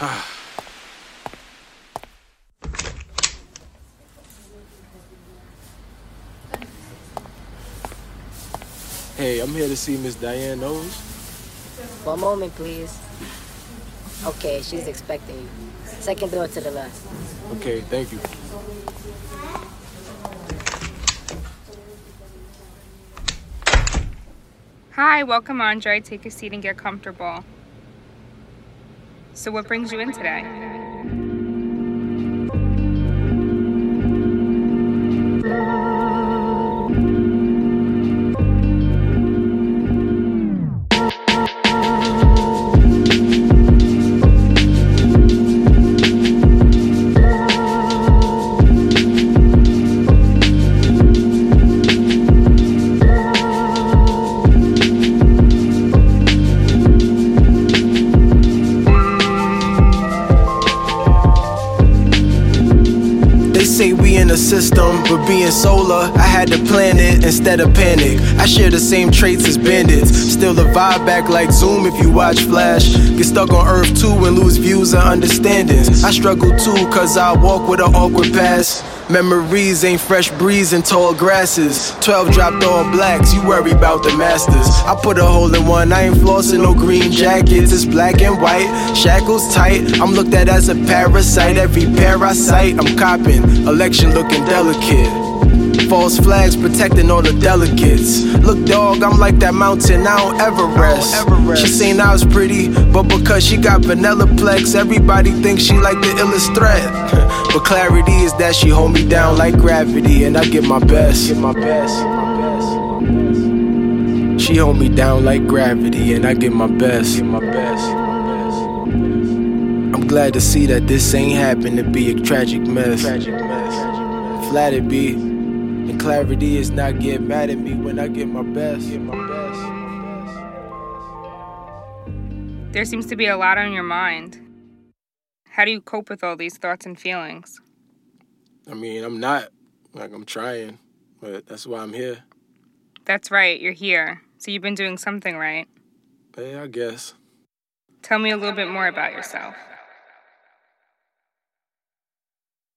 hey, I'm here to see Miss Diane Knowles. One moment, please. Okay, she's expecting you. Second door to the left. Okay, thank you. Hi, welcome Andre. Take a seat and get comfortable. So, what brings you in today? Say we in a system, but being solar, I had to plan it instead of panic. I share the same traits as bandits. Still a vibe back like Zoom if you watch Flash. Get stuck on Earth too and lose views and understandings. I struggle too, cause I walk with an awkward past. Memories ain't fresh breeze and tall grasses. 12 dropped all blacks, you worry about the masters. I put a hole in one, I ain't flossing no green jackets. It's black and white, shackles tight. I'm looked at as a parasite. Every parasite I'm copping, election looking delicate. False flags protecting all the delegates. Look, dog, I'm like that mountain, I don't ever rest. She seen I was pretty, but because she got vanilla plex, everybody thinks she like the illest threat. but clarity is that she hold me down like gravity, and I give my best. Give my best. She hold me down like gravity, and I give my best. Give my best. I'm glad to see that this ain't happened to be a tragic mess. Tragic mess. Flattered be. And clarity is not get mad at me when I get my best. Get my best. There seems to be a lot on your mind. How do you cope with all these thoughts and feelings? I mean, I'm not. Like, I'm trying, but that's why I'm here. That's right, you're here. So you've been doing something right. Yeah, I guess. Tell me a little bit more about yourself.